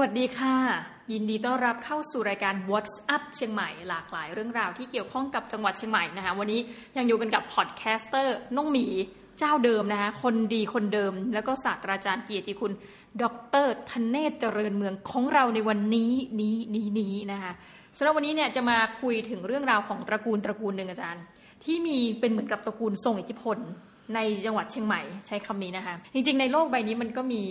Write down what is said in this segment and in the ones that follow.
วัสดีค่ะ ยินดีต้อนรับเข้าสู่รายการ What's Up เชียงใหม่หลากหลายเรื่องราวที่เกี่ยวข้องกับจังหวัดเชียงใหม่นะคะวันนี้ยังอยู่กันกับ podcaster น้องหมีเจ้าเดิมนะคะคนดีคนเดิม แล้วก็ศาสตราจารย์เกียรติคุณ ดรธเนศเจริญเมืองของเราในวันนี้นี้นี้นี้นะคะสำหรับวันนี้เนี่ยจะมาคุยถึงเรื่องราวของตระกูลตระกูลหนึ่งอาจารย์ ที่มีเป็นเหมือนกับตระกูลทรงอิทธิพล ในจังหวัดเชียงใหม่ใช้คำนี้นะคะ จริงๆ ในโลกใบนี้มันก็มี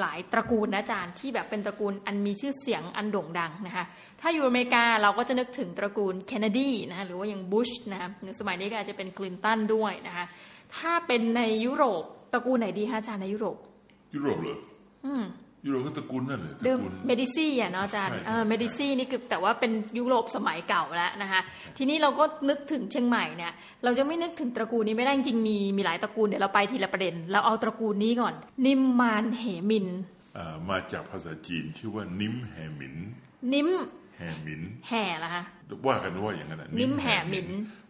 หลายตระกูลนะอาจารย์ที่แบบเป็นตระกูลอันมีชื่อเสียงอันโด่งดังนะคะถ้าอยู่อเมริกาเราก็จะนึกถึงตระกูลเคนเนดีนะคะหรือว่าอย่างบุชนะคะในสมัยนี้ก็อาจจะเป็นคลินตันด้วยนะคะถ้าเป็นในยุโรปตระกูลไหนดีคะอาจารย์ในยุโรป ยุโรปเหรออืม ยุโรปก็ตระกูลนั่นเลยตระกูลเดิมเมดิซี่อะเนาะอาจารย์ใช่ใช่เออเมดิซี่นี่คือแต่ว่าเป็นยุโรปสมัยเก่าแล้วนะคะ ทีนี้เราก็นึกถึงเชียงใหม่เนี่ย เราจะไม่นึกถึงตระกูลนี้ไม่ได้จริงๆมีมีหลายตระกูลเดี๋ยวเราไปทีละประเด็น เราเอาตระกูลนี้ก่อน นิมมานเหมินอ่ามาจากภาษาจีนชื่อว่านิมแฮมิน นิมแฮมิน แห่ละคะว่ากันว่าอย่างนั้นนะนิมแห่หมิน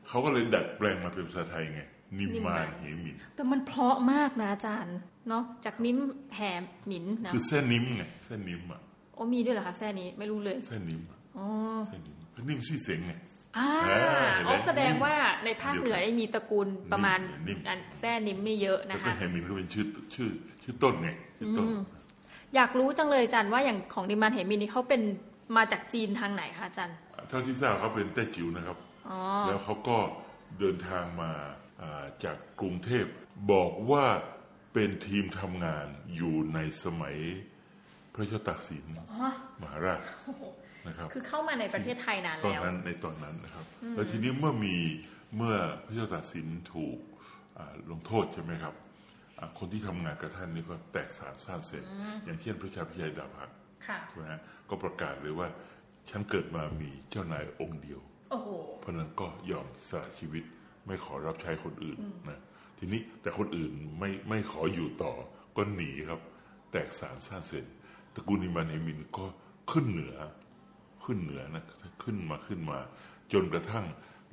เขาก็เลยดัดแปลงมาเป็นภาษาไทยไง นิมนิมมามานนเหมินแต่มันเพราะมากนะอาจารย์เนาะจากนิมแห่หมินนะคือเส้นนิมไงเส้นนิมอะโอ้มีด้วยเหรอคะแค่นี้ไม่รู้เลยเส้นนิมอะอ๋อเส้นนิมคือนิมซี่เสงไงอ่าอ่าเห็นไหมอ๋อแสดงว่าในภาคเหนือได้มีตระกูลประมาณนิ่มอันแท่นิมไม่เยอะแต่นะก็คะแฮมินก็เป็นชื่อชื่อชื่อต้นไงชื่อต้นอยากรู้จังเลยอาจารย์ว่าอย่างของดิมานเหมินนี่เขาเป็นมาจากจีนทางไหนคะอาจารย์เท่าที่ทราบเขาเป็นแต้จิ๋วนะครับอ๋อแล้วเขาก็เดินทางมาอ่า จากกรุงเทพบอกว่าเป็นทีมทำงานอยู่ในสมัยพระเจ้าตากสินมหาราชนะครับคือเข้ามาในประเทศไทยนานตอนแล้วนั้นในตอนนั้นนะครับ แล้วทีนี้เมื่อมีเมื่อพระเจ้าตากสินถูกอ่าลงโทษใช่ไหมครับอ่าคนที่ทำงานกับท่านนี่ก็แตกสารสร้างเสร็จ อย่างเช่นพระชาพิชัยดาบหักค่ะใช่ไหมฮะก็ประกาศเลยว่าฉันเกิดมามีเจ้านายองค์เดียวโอ้โหเพราะฉะนั้นก็ยอมสละชีวิต ไม่ขอรับใช้คนอื่นนะทีนี้แต่คนอื่นไม่ไม่ขออยู่ต่อก็หนีครับ แตกสารสร้างเสร็จตระกูลนิมานเฮมินก็ขึ้นเหนือ ขึ้นเหนือนะขึ้นมาขึ้นมา จนกระทั่ง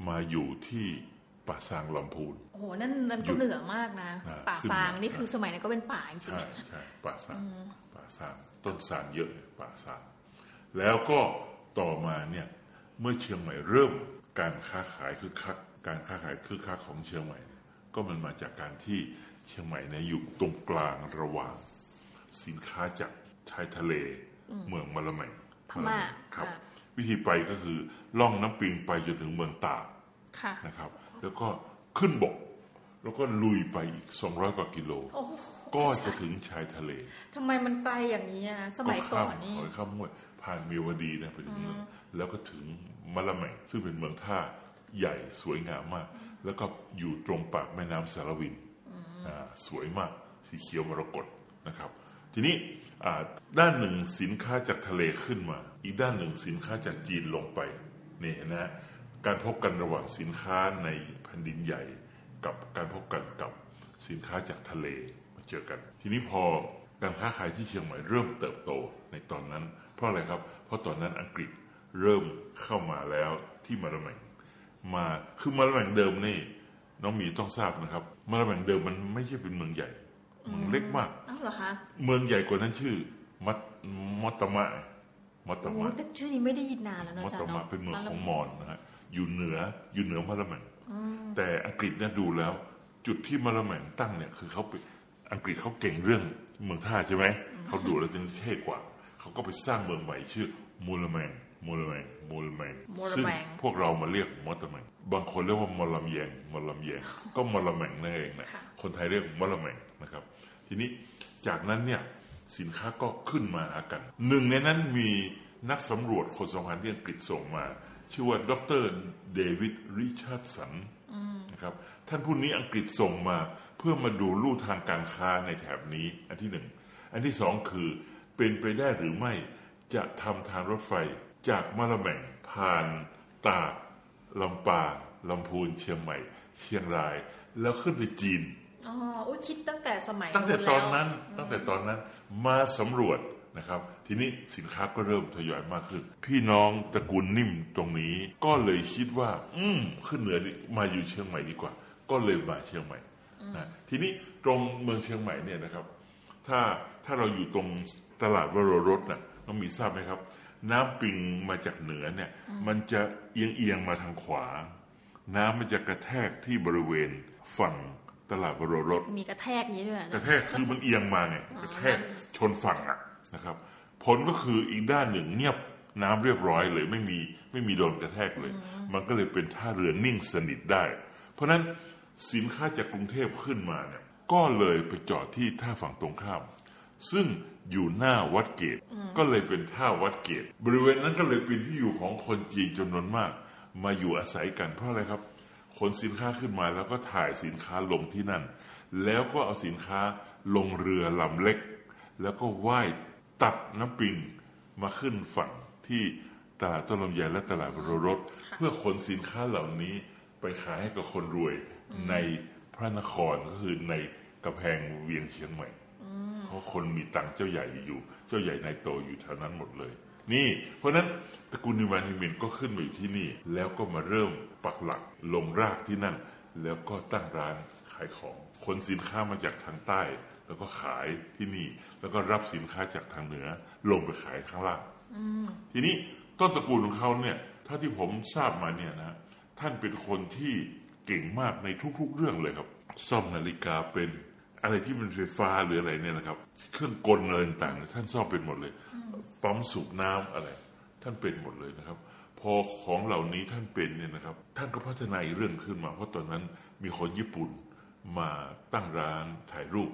มาอยู่ที่ป่าซางลำพูนโอ้โหนั่นนั่นหยุก็ดเหนือมากนะนะป่าขึ้นซางมานี่คือสมัยนั้นก็เป็นป่าจริงใช่ใช่ป่าซางป่าซางต้นซางเยอะเลยป่าซางแล้วก็ต่อมาเนี่ยเมื่อเชียงใหม่เริ่มการค้าขายคือคัก การค้าขายคือคักของเชียงใหม่เนี่ยก็มันมาจากการที่เชียงใหม่เนี่ยอยู่ตรงกลางระหว่าง สินค้าจากชายทะเลเมืองมะละแมงพม่าครับอ่าวิธีไปก็คือล่องน้ำปิงไปจนถึงเมืองตากค่ะนะครับ แล้วก็ขึ้นบก แล้วก็ลุยไปอีก 200 กว่ากิโลโอ้โหก็จะถึงชายทะเลทำไมมันไกลอย่างนี้อะสมัยก่อนนี่หอยข้ามห้วยผ่านเมียวดีนะไปถึงเมืองแล้วก็ถึงมะละแมงซึ่งเป็นเมืองท่า ใหญ่สวยงามมาก แล้วก็อยู่ตรงปากแม่น้ำสารวินอ่าสวยมากสีเขียวมรกตนะครับ ทีนี้อ่าด้านหนึ่งสินค้าจากทะเลขึ้นมา อีกด้านหนึ่งสินค้าจากจีนลงไปนี่นะฮะการพบกันระหว่างสินค้าในแผ่นดินใหญ่ กับการพบกันกับสินค้าจากทะเลมาเจอกัน ทีนี้พอการค้าขายที่เชียงใหม่เริ่มเติบโตในตอนนั้น เพราะอะไรครับ เพราะตอนนั้นอังกฤษเริ่มเข้ามาแล้วที่มาละแมง มาคือมาละแมงเดิมนี่น้องหมีต้องทราบนะครับ มาละแมงเดิมมันไม่ใช่เป็นเมืองใหญ่ เมืองเล็กมากอ้าวเหรอคะเมืองใหญ่กว่านั้นชื่อ มัตมอตตมะมอตตโอ้โหมะแต่ชื่อนี้ไม่ได้ยินนานแล้วนะมัตอาจารตย์มะเนาะเป็นเมืองของมอญนะฮะอยู่เหนืออยู่เหนือมะละแมงแต่อังกฤษเนี่ยดูแล้ว จุดที่มะละแมงตั้งเนี่ยคือเขาไปอังกฤษเขาเก่งเรื่องเมืองท่าใช่ไหมเขาดูแล้วจะเท่กว่าเขาก็ไปสร้างเมืองใหม่ชื่อมูลแมง มูลแมงมูลแมงมูลซึ่งแมงพวกเรามาเรียกมอตตแมงบางคนเรียกว่ามอลำแยงมอลำแยง ก็มอลแมงนั่นเองนะค่ะคนไทยเรียกมอลแมงนะครับ ทีนี้จากนั้นเนี่ยสินค้าก็ขึ้นมาหากัน หนึ่งในนั้นมีนักสำรวจคนสำคัญที่อังกฤษส่งมา ชื่อว่าดรเดวิดริชาร์ดสันนะครับท่านผู้นี้อังกฤษส่งมาเพื่อมาดูลู่ทางการค้าในแถบนี้ อันที่หนึ่ง อันที่สองคือเป็นไปได้หรือไม่จะทำทางรถไฟ จากมะละแม่งผ่านตากลำปางลำพูนเชียงใหม่ เชียงราย แล้วขึ้นไปจีนอ๋ออุ้ยคิดตั้งแต่สมัย ตั้งแต่แล้วตอนนั้นตั้งแต่ตอนนั้นมาสำรวจนะครับ ทีนี้สินค้าก็เริ่มทยอยมากขึ้น พี่น้องตระกูลนิ่มตรงนี้ก็เลยคิดว่า อืมขึ้นเหนือดิมาอยู่เชียงใหม่ดีกว่า ก็เลยมาเชียงใหม่นะทีนี้ตรงเมืองเชียงใหม่เนี่ยนะครับ ถ้าถ้าเราอยู่ตรงตลาดวโรรสน่ะน้องมีทราบไหมครับ น้ำปิงมาจากเหนือเนี่ย มันจะเอียงเอียงๆมาทางขวา น้ำมันจะกระแทกที่บริเวณฝั่งตลาดวโรรสมีกระแทกอย่างนี้ด้วยกนะระแทกคือมันเอียงมาไงกระแทกชนฝั่งอะนะครับ ผลก็คืออีกด้านหนึ่งเงียบน้ำเรียบร้อยเลยไม่มีไม่มีโดนกระแทกเลย มันก็เลยเป็นท่าเรือนิ่งสนิทได้ เพราะฉะนั้นสินค้าจากกรุงเทพขึ้นมาเนี่ยก็เลยไปจอดที่ท่าฝั่งตรงข้าม ซึ่ง อยู่หน้าวัดเกต ก็เลยเป็นท่าวัดเกต บริเวณนั้นก็เลยเป็นที่อยู่ของคนจีนจำนวนมาก มาอยู่อาศัยกันเพราะอะไรครับขนสินค้าขึ้นมาแล้วก็ถ่ายสินค้าลงที่นั่น แล้วก็เอาสินค้าลงเรือลำเล็ก แล้วก็ว่ายตัดน้ำปิงมาขึ้นฝั่งที่ตลาดต้นลำไยและตลาดบรรถ เพื่อขนสินค้าเหล่านี้ไปขายให้กับคนรวยในพระนครก็คือในกระแพงเวียงเชียงใหม่ เพราะคนมีตังค์เจ้าใหญ่อยู่ เจ้าใหญ่นายโตอยู่แถวนั้นหมดเลย นี่ เพราะฉะนั้นตระกูลนิวานฮิมินก็ขึ้นมาอยู่ที่นี่ แล้วก็มาเริ่มปักหลักลงรากที่นั่น แล้วก็ตั้งร้านขายของขนสินค้ามาจากทางใต้ แล้วก็ขายที่นี่ แล้วก็รับสินค้าจากทางเหนือ ลงไปขายข้างล่างทีนี้ต้นตระกูลของเขาเนี่ยเท่าที่ผมทราบมาเนี่ยนะท่านเป็นคนที่เก่งมากในทุกๆเรื่องเลยครับ ซ่อมนาฬิกาเป็น อะไรที่มันไฟฟ้าหรืออะไรเนี่ยนะครับ เครื่องกลอะไรต่างๆท่านซ่อมเป็นหมดเลยปั๊มสูบน้ำอะไร ท่านเป็นหมดเลยนะครับ พอของเหล่านี้ท่านเป็นเนี่ยนะครับ ท่านก็พัฒนาเรื่องขึ้นมา เพราะตอนนั้นมีคนญี่ปุ่นมาตั้งร้านถ่ายรูป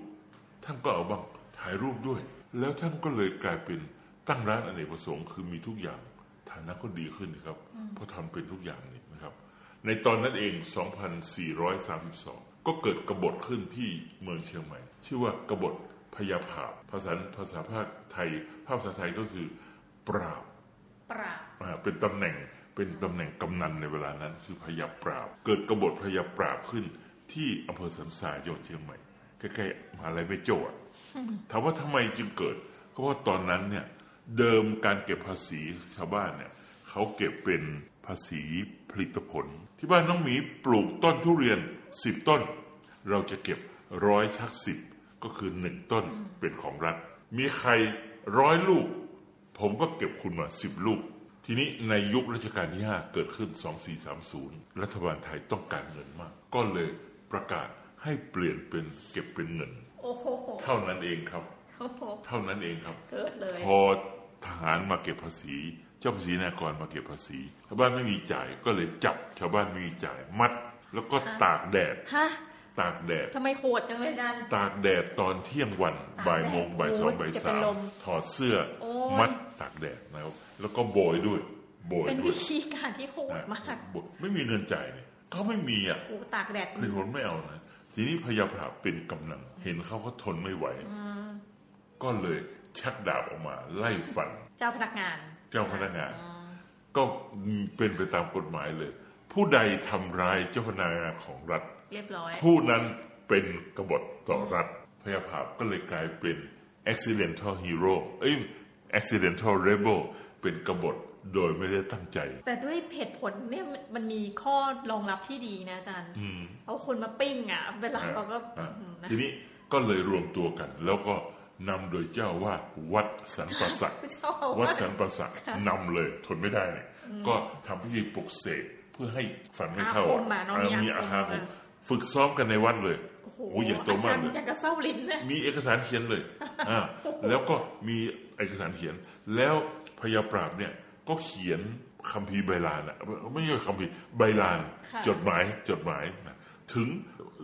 ท่านก็เอาบ้างถ่ายรูปด้วย แล้วท่านก็เลยกลายเป็นตั้งร้านอเนกประสงค์คือมีทุกอย่างฐานะก็ดีขึ้นนะครับเพราะทำเป็นทุกอย่างนี่นะครับ ในตอนนั้นเอง 2432 ก็เกิดกบฏขึ้นที่เมืองเชียงใหม่ ชื่อว่ากบฏพยาผาบภาษาภาษาภาคไทย ภาษาไทยก็คือ ปราบปราบอ่าเป็นตำแหน่งเป็นตำแหน่งกำนันในเวลานั้นคือพยาปราบ เกิดกบฏพยาปราบขึ้นที่อำเภอสันทรายจังหวัดเชียงใหม่ใกล้ๆมหาลัยแม่โจ้อะถามว่าทำไมจึงเกิดเพราะว่าตอนนั้นเนี่ยเดิมการเก็บภาษีชาวบ้านเนี่ยเขาเก็บเป็น ภาษีผลิตผล ที่บ้านน้องหมีปลูกต้นทุเรียนสิบต้น เราจะเก็บร้อยชักสิบก็คือหนึ่งต้นเป็นของรัฐ มีใครร้อยลูก ผมก็เก็บคุณมาสิบลูก ทีนี้ในยุครัชกาลที่ 5 เกิดขึ้น 2430 รัฐบาลไทยต้องการเงินมาก ก็เลยประกาศให้เปลี่ยนเป็นเก็บเป็นเงินโอ้โหเท่านั้นเองครับโอ้โหเท่านั้นเองครับเกิดเลยพอทหารมาเก็บภาษี เจ้าภาษีนากรมาเก็บภาษีชาวบ้านไม่มีจ่ายก็เลยจับชาวบ้านไม่มีจ่ายมัด แล้วก็ตากแดด ฮะตากแดด ทำไมโหดจังเลยอาจารย์ ตากแดดตอนเที่ยงวันบ่ายโมงบ่ายสองบ่ายสามถอดเสื้อ โอ้ย มัดตากแดดนะครับแล้วก็โบยด้วย โบยเป็นด้ววิยธีการที่โหดมากโบยไม่มีเงินจ่ายเนี่ยเขาไม่มีอะ โอ้ตากแดดผลิตผลไม่เอานะ ทีนี้พยาผาเป็นกำนันเห็นเขาเขาทนไม่ไหว ก็เลยชักดาบออกมา ไล่ฟัน เจ้าพนักงาน เจ้าพนักงาน ก็เป็นไปตามกฎหมายเลย ผู้ใดทำร้ายเจ้าพนักงานของรัฐ เรียบร้อย ผู้นั้นเป็นกบฏต่อรัฐพยาภาพก็เลยกลายเป็น accidental hero เอ้ย accidental rebel เป็นกบฏโดยไม่ได้ตั้งใจ แต่ด้วยเหตุผลเนี่ยมันมันมีข้อรองรับที่ดีนะอาจารย์อืมเอาคนมาปิ้งอะเวลาเราก็อะอืมนะทีนี้ก็เลยรวมตัวกัน แล้วก็ นำโดยเจ้าวาดวัดสันประสักเจ้าอาวัดวาสสันประสักนำเลยทนไม่ได้เนี่ยก็ทำพิธีปลุกเสกเพื่อให้ฝันไม่เข้าอาคมอะเนอะเออมีมีอาอาคคามคมอะฝึกซ้อมกันในวัดเลยโอ้โหโอ้ยใหญ่โตอาจามารกย์เลยอยากกระเซ้าลิ้นนะมีเอกสารเขียนเลยอ่าแล้วก็มีเอกสารเขียน แล้วพยาปราบเนี่ยก็เขียนคัมภีร์ใบลานอะไม่ใช่คัมภีร์ใบลานค่ะจดหมายจดหมายนะถึง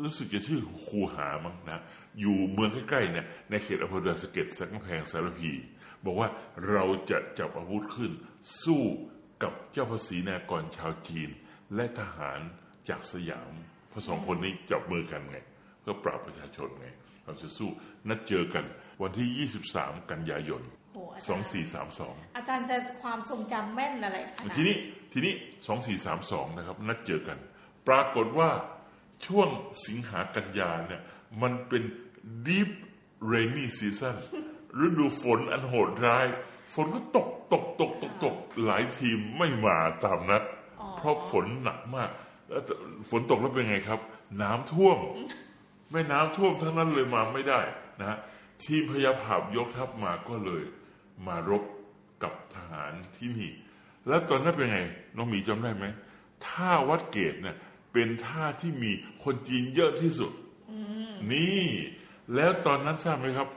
รู้สึกจะชื่อครูหามั้งนะ อยู่เมืองใกล้ๆเนี่ยในเขตอำเภอดอยสะเก็ดสักกำแพงสารพี บอกว่าเราจะจับอาวุธขึ้น สู้กับเจ้าภาษีนากรชาวจีน และทหารจากสยามเพราะสองคนนี้จับมือกันไง เพื่อปราบประชาชนไง เราจะสู้นัดเจอกันวันที่ 23 กันยายนโอ้อาจารย์2432 อาจารย์จะความทรงจำแม่นอะไรขนาดทีนี้ทีนี้ 2432 นะครับ นัดเจอกัน ปรากฏว่า ช่วงสิงหากันยาเนี่ย มันเป็น deep rainy season ฤดูฝนอันโหดร้าย ฝนก็ตกตกตกตกตกหลายทีมไม่มาตามนัด เพราะฝนหนักมากแล้วฝนตกแล้วเป็นไงครับ น้ำท่วม แม่น้ำท่วมทั้งนั้นเลยมาไม่ได้นะฮะทีมพยาภาพยกทัพมาก็เลยมารบกับทหารที่นี่ แล้วตอนนั้นเป็นไง น้องหมีจำได้ไหมท่าวัดเกตเนี่ย เป็นท่าที่มีคนจีนเยอะที่สุดนี่ แล้วตอนนั้นทราบไหมครับ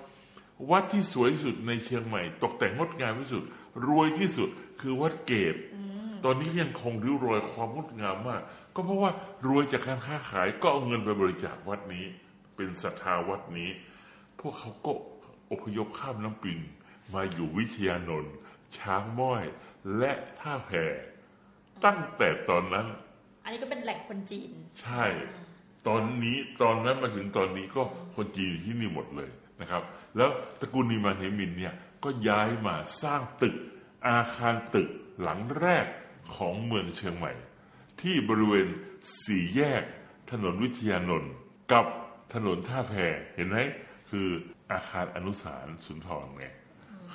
วัดที่สวยที่สุดในเชียงใหม่ ตกแต่งงดงามที่สุด รวยที่สุดคือวัดเกตตอนนี้ยังคงริ้วรอยความงดงามมาก ก็เพราะว่ารวยจากการค้าขายก็เอาเงินไปบริจาควัดนี้ เป็นศรัทธาวัดนี้ พวกเขาก็อพยพข้ามน้ำปิงมาอยู่วิทยานนท์ช้างม้อย และท่าแพตั้งแต่ตอนนั้น อันนี้ก็เป็นแหล่งคนจีน ใช่ ตอนนี้ตอนนั้นมาถึงตอนนี้ก็คนจีนอยู่ที่นี่หมดเลยนะครับ แล้วตระกูลนิมานเฮมินเนี่ยก็ย้ายมาสร้างตึกอาคารตึกหลังแรกของเมืองเชียงใหม่ ที่บริเวณสี่แยกถนนวิทยานนท์กับถนนท่าแพเห็นไหมคืออาคารอนุสารสุนทรไง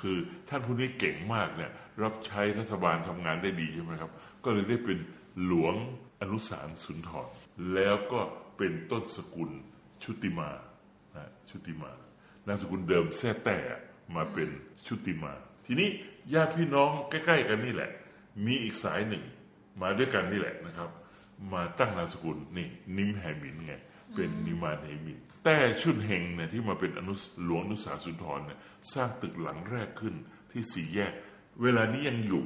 คือท่านผู้นี้เก่งมากเนี่ยรับใช้รัฐบาลทำงานได้ดีใช่ไหมครับ ก็เลยได้เป็นหลวง อนุสารสุนทร แล้วก็เป็นต้นสกุลชุติมานะชุติมานามสกุลเดิมแท้แต่มาเป็นชุติมา ทีนี้ญาติพี่น้องใกล้ ๆ กันนี่แหละ มีอีกสายหนึ่ง มาด้วยกันนี่แหละนะครับ มาตั้งนามสกุลนี่นิมแฮมินไงเป็นนิมานแฮมิน แต่ชุนเฮงเนี่ยที่มาเป็นอนุสหลวงอนุสาสุนทรเนี่ยสร้างตึกหลังแรกขึ้นที่สี่แยก เวลานี้ยังอยู่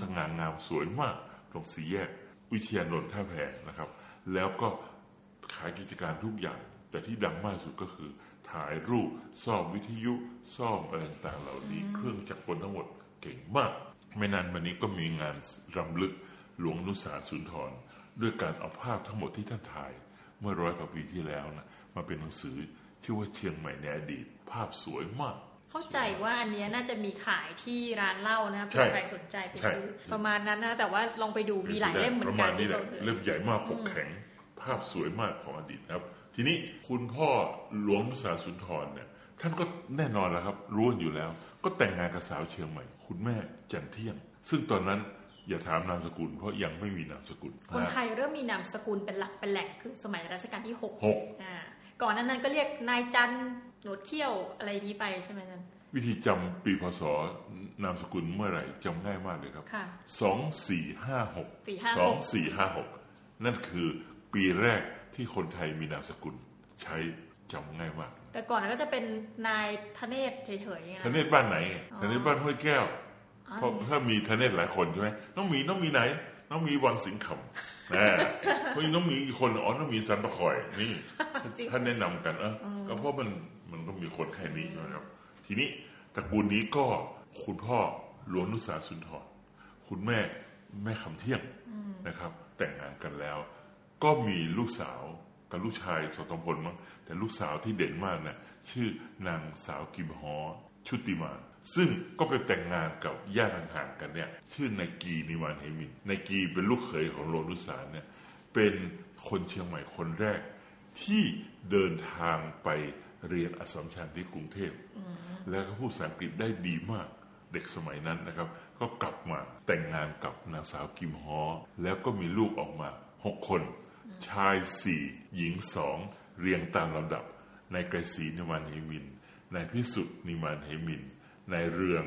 สง่างามสวยมากตรงสี่แยก วิทยานนท์ท่าแพนะครับ แล้วก็ขายกิจการทุกอย่าง แต่ที่ดังมากสุดก็คือ ถ่ายรูปซ่อมวิทยุซ่อมอะไรต่างๆเหล่านี้ เครื่องจักรกลทั้งหมดเก่งมาก ไม่นานมานี้ก็มีงานรำลึกหลวงนุสาสุนทร ด้วยการเอาภาพทั้งหมดที่ท่านถ่าย เมื่อร้อยกว่าปีที่แล้วนะมาเป็นหนังสือชื่อว่าเชียงใหม่ในอดีต ภาพสวยมาก เข้าใจว่าอันเนี้ยน่าจะมีขายที่ร้านเหล้านะครับใช่เผื่อใครสนใจไปใช่ซื้อประมาณนั้นนะ แต่ว่าลองไปดูมีหลายเล่มเหมือปนระกัมานณนี้ที่แหเราละเล่มใหญ่มากปกแข็ง ภาพสวยมากของอดีตนะครับ ทีนี้คุณพ่อหลวงนุสาสุนทรเนี่ยท่านก็แน่นอนแล้วครับรู้กันอยู่แล้ว ก็แต่งงานกับสาวเชียงใหม่ คุณแม่จันเที่ยง ซึ่งตอนนั้นอย่าถามนามสกุล เพราะยังไม่มีนามสกุล คนไทยเริ่มมีนามสกุลเป็นหลักเป็นแหล่งคือสมัยรัชกาลที่หกหกอ่าก่อนหนั้นนั้นก็เรียกนายจัน หนวดเขี้ยวอะไรนี้ไปใช่ไหมนั่นวิธีจำปีพศนามสกุลเมื่อไหร่จำง่ายมากเลยครับค่ะสองสี่ห้าหก456สองสี่ห้าหกนั่นคือปีแรกที่คนไทยมีนามสกุลใช้จำง่ายมาก แต่ก่อนนั้นก็จะเป็นนายธเนศเฉยๆไงธเนศบ้านไหนไงธเนศบ้านห้วยแก้วเพราะถ้ามีธเนศหลายคนใช่ไหมน้องหมีน้องหมีไหนน้องหมีวังสิงห์คำนะเพราะน้องหมีอีกคนอ๋อน้องหมีสันปะคอยนี่จริงท่านแนะนำกันเอออก็เพราะมัน มันก็มีคนแค่นี้ใช่ไหมครับ ทีนี้ตระกูลนี้ก็คุณพ่อหลวงนุสาสุนทร คุณแม่แม่คำเที่ยงนะครับ แต่งงานกันแล้ว ก็มีลูกสาวกับลูกชายสองสามคนมั้งแต่ลูกสาวที่เด่นมากนะชื่อนางสาวกิมฮอชุติมา ซึ่งก็ไปแต่งงานกับญาติห่างๆกันเนี่ย ชื่อนายกีนิมานเฮมินนายกีเป็นลูกเขยของโลนุสาเนี่ยเป็นคนเชียงใหม่คนแรกที่เดินทางไป เรียนอัสสัมชัญที่กรุงเทพแล้วก็พูดภาษาอังกฤษได้ดีมากเด็กสมัยนั้นนะครับ ก็กลับมาแต่งงานกับนางสาวกิมฮอแล้วก็มีลูกออกมาหกคน ชายสี่หญิงสองเรียงตามลำดับนายไกรศรีนิมานเฮมินนายพิสุทธิ์นิมานเฮมินนายเรือง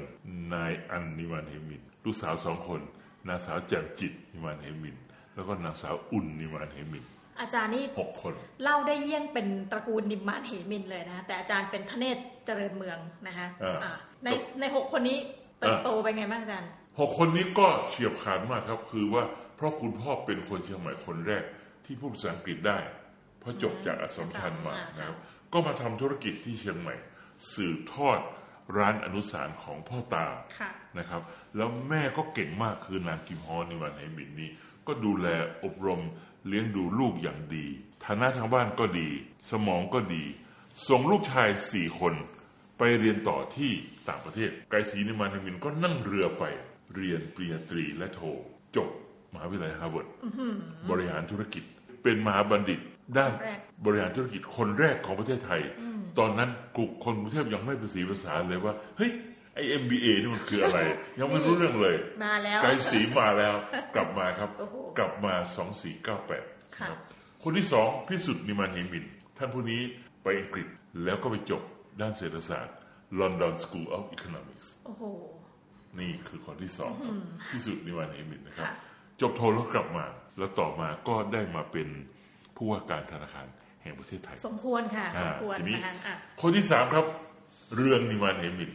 นายอันนิมานเฮมินลูกสาวสองคนนางสาวแจ่มจิตนิมานเฮมิน แล้วก็นางสาวอุ่นนิมานเฮมิน อาจารย์นี่หกคน เล่าได้เยี่ยงเป็นตระกูลนิมมานเหมินเลยนะ แต่อาจารย์เป็นธเนศเจริญเมืองนะคะเอออ่าในในหกคนนี้เติบโตไปไงบ้างอาจารย์หกคนนี้ก็เฉียบขาดมากครับ คือว่าเพราะคุณพ่อเป็นคนเชียงใหม่คนแรกที่พูดภาษาอังกฤษได้เพราะจบจากอัสสัมชัญมาอ่านะครับ ก็มาทำธุรกิจที่เชียงใหม่ สืบทอดร้านอนุสารณ์ของพ่อตาค่ะนะครับ แล้วแม่ก็เก่งมากคือนางกิมฮอนิวันไหหมินนี้ ก็ดูแลอบรม เลี้ยงดูลูกอย่างดี ฐานะทางบ้านก็ดี สมองก็ดี ส่งลูกชายสี่คนไปเรียนต่อที่ต่างประเทศ ไกรศรีนิมมานเหมินท์ก็นั่งเรือไปเรียนปริญญาตรีและโท จบมหาวิทยาลัยฮาร์วาร์ดบริหารธุรกิจ เป็นมหาบัณฑิต ด้านแรกบริหารธุรกิจคนแรกของประเทศไทย ตอนนั้นกลุ่มคนกรุงเทพยังไม่ประสีประสาเลยว่า เฮ้ย ไอ้ MBA นี่มันคืออะไร ยังไม่รู้เรื่องเลย มาแล้วไกรศรีมาแล้ว กลับมาครับโอ้โหกลับมา2498ค่ะครับคนที่สองพิสุทธิ์นิมานเฮมิน ท่านผู้นี้ไปอังกฤษแล้วก็ไปจบด้านเศรษฐศาสตร์ London School of Economics โอ้โห นี่คือคนที่สองครับที่สุดนิวานเฮมินนะครับค่ะจบโทแล้วกลับมา แล้วต่อมาก็ได้มาเป็นผู้ว่าการธนาคารแห่งประเทศไทย สมควรค่ะสอ่ามควรทีนี้นะคะอะคนที่สามครับ เรืองนิมานเฮมิน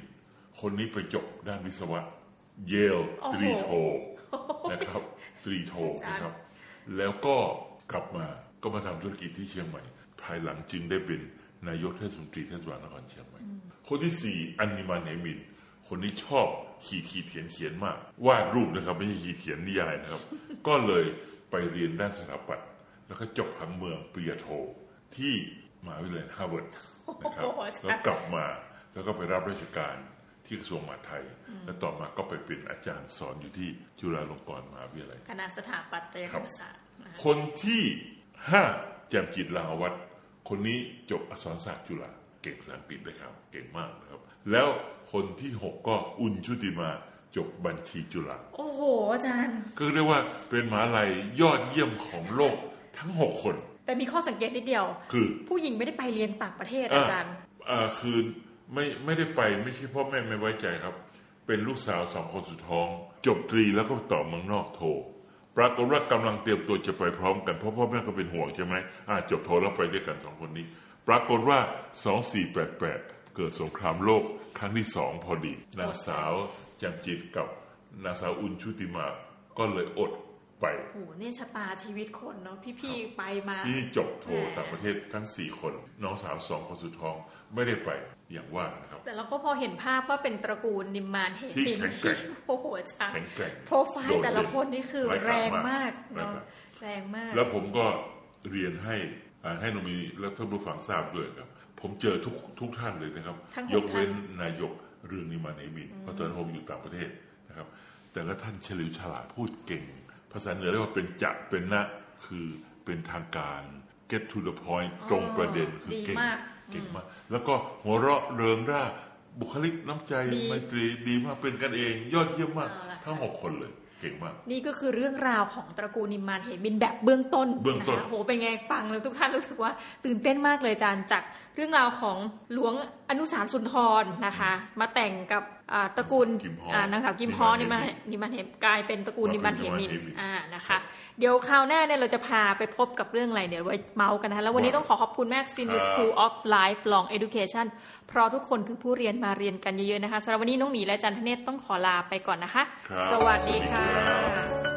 คนนี้ไปจบด้านวิศวะ เยลตรีโทนะครับตรีโทนะครับ แล้วก็กลับมาก็มาทำธุรกิจที่เชียงใหม่ ภายหลังจึงได้เป็นนายกเทศมนตรีเทศบาลนครเชียงใหม่ คนที่สี่อันนิมมานเหมินท์ คนนี้ชอบขีดขีดเขียนเขียนมากวาดรูปนะครับไม่ใช่ขีดเขียนนิยายนะครับ ก็เลยไปเรียนด้านสถาปัตย์แล้วก็จบผังเมืองปริญญาโท ที่มหาวิทยาลัยฮาร์วาร์ดนะครับโอ้โหอาจารย์แล้วกลับมาแล้วก็ไปรับราชการ ที่กระทรวงมหาดไทย และต่อมาก็ไปเป็นอาจารย์สอนอยู่ที่จุฬาลงกรณ์มหาวิทยาลัย คณะสถาปัตยกรรมศาสตร์นะคะคนที่ห้าแจ่มจิต เลาหวัฒน์คนนี้จบอักษรศาสตร์จุฬาเก่งภาษาอังกฤษเลยครับ เก่งมากนะครับ แล้วคนที่หกก็อุนชุติมาจบบัญชีจุฬาโอ้โห อาจารย์ ก็เรียกว่าเป็นมหาลัยยอดเยี่ยมของโลกทั้งหกคน แต่มีข้อสังเกตนิดเดียว คือ ผู้หญิงไม่ได้ไปเรียนต่างประเทศอ่าอาจารย์อ่าคือ ไม่ไม่ได้ไปไม่ใช่พ่อแม่ไม่ไว้ใจครับ เป็นลูกสาวสองคนสุดท้อง จบตรีแล้วก็ต่อเมืองนอกโท ปรากฏว่ากำลังเตรียมตัวจะไปพร้อมกันเพราะพ่อแม่ก็เป็นห่วงใช่ไหมอ่าจบโทแล้วไปด้วยกันสองคนนี้ ปรากฏว่า2488เกิดสงครามโลกครั้งที่สองพอดีนางสาวจำจิตกับนางสาวอุนชุติมาก็เลยอด ไปโอ้โหนี่ชะตาชีวิตคนเนาะพี่ๆไปมาที่จบโทต่างประเทศทั้งสี่คน น้องสาวสองคนสุดท้องไม่ได้ไปอย่างว่านะครับ แต่เราก็พอเห็นภาพว่าเป็นตระกูลนิมมานเฮที่ปินแข็งแกร่งโอ้โหอาจารย์แข็งแกร่งโปรไฟล์แต่ละคนนี่คือไร้แรงกาจมากมากเนาะนะครับแรงมาก แล้วผมก็เรียนให้อ่าให้นมีและท่านผู้ฟังทราบด้วยครับ ผมเจอทุกทุกท่านเลยนะครับทั้งหกยกเว้นนายกเรื่องนิมานเอมินเพราะตอนนั้นผมอยู่ต่างประเทศนะครับ แต่ละท่านเฉลียวฉลาดพูดเก่ง ภาษาเหนือเรียกว่าเป็นจะเป็นนะคือเป็นทางการ get to the point ตรงประเด็นคือเก่งดีมากเก่งมาก แล้วก็หัวเราะเริงร่าบุคลิกน้ำใจดีไมตรีดีมากเป็นกันเอง ยอดเยี่ยมมากเอาล่ะทั้งหกคนเลยเก่งมากนี่ก็คือเรื่องราวของตระกูลนิมมานเฮมินแบบเบื้องต้นเบื้องต้นะคะโหเป็นไงฟังแล้วทุกท่านรู้สึกว่า ตื่นเต้นมากเลยอาจารย์จากเรื่องราวของหลวง อนุสารสุนทรนะคะ มาแต่งกับอ่าตระกูลกิมฮออ่านางสาวกิมฮอนินิมามานนเฮมินนิมานเฮมกลายเป็นตระกูลนิมานเฮมินนิมานเฮมินอ่านะคะ เดี๋ยวคราวหน้าเนี่ยเราจะพาไปพบกับเรื่องอะไรเดี๋ยวไว้เมาส์กันนะคะแล้ววันนี้ว้าวต้องขอขอบคุณแม่ Senior ครับ School of Lifelong Education เพราะทุกคนคือผู้เรียนมาเรียนกันเยอะๆนะคะสำหรับวันนี้น้องหมีและอาจันทเนศต้องขอลาไปก่อนนะคะครับสวัสดีสวัสดีค่ครับะ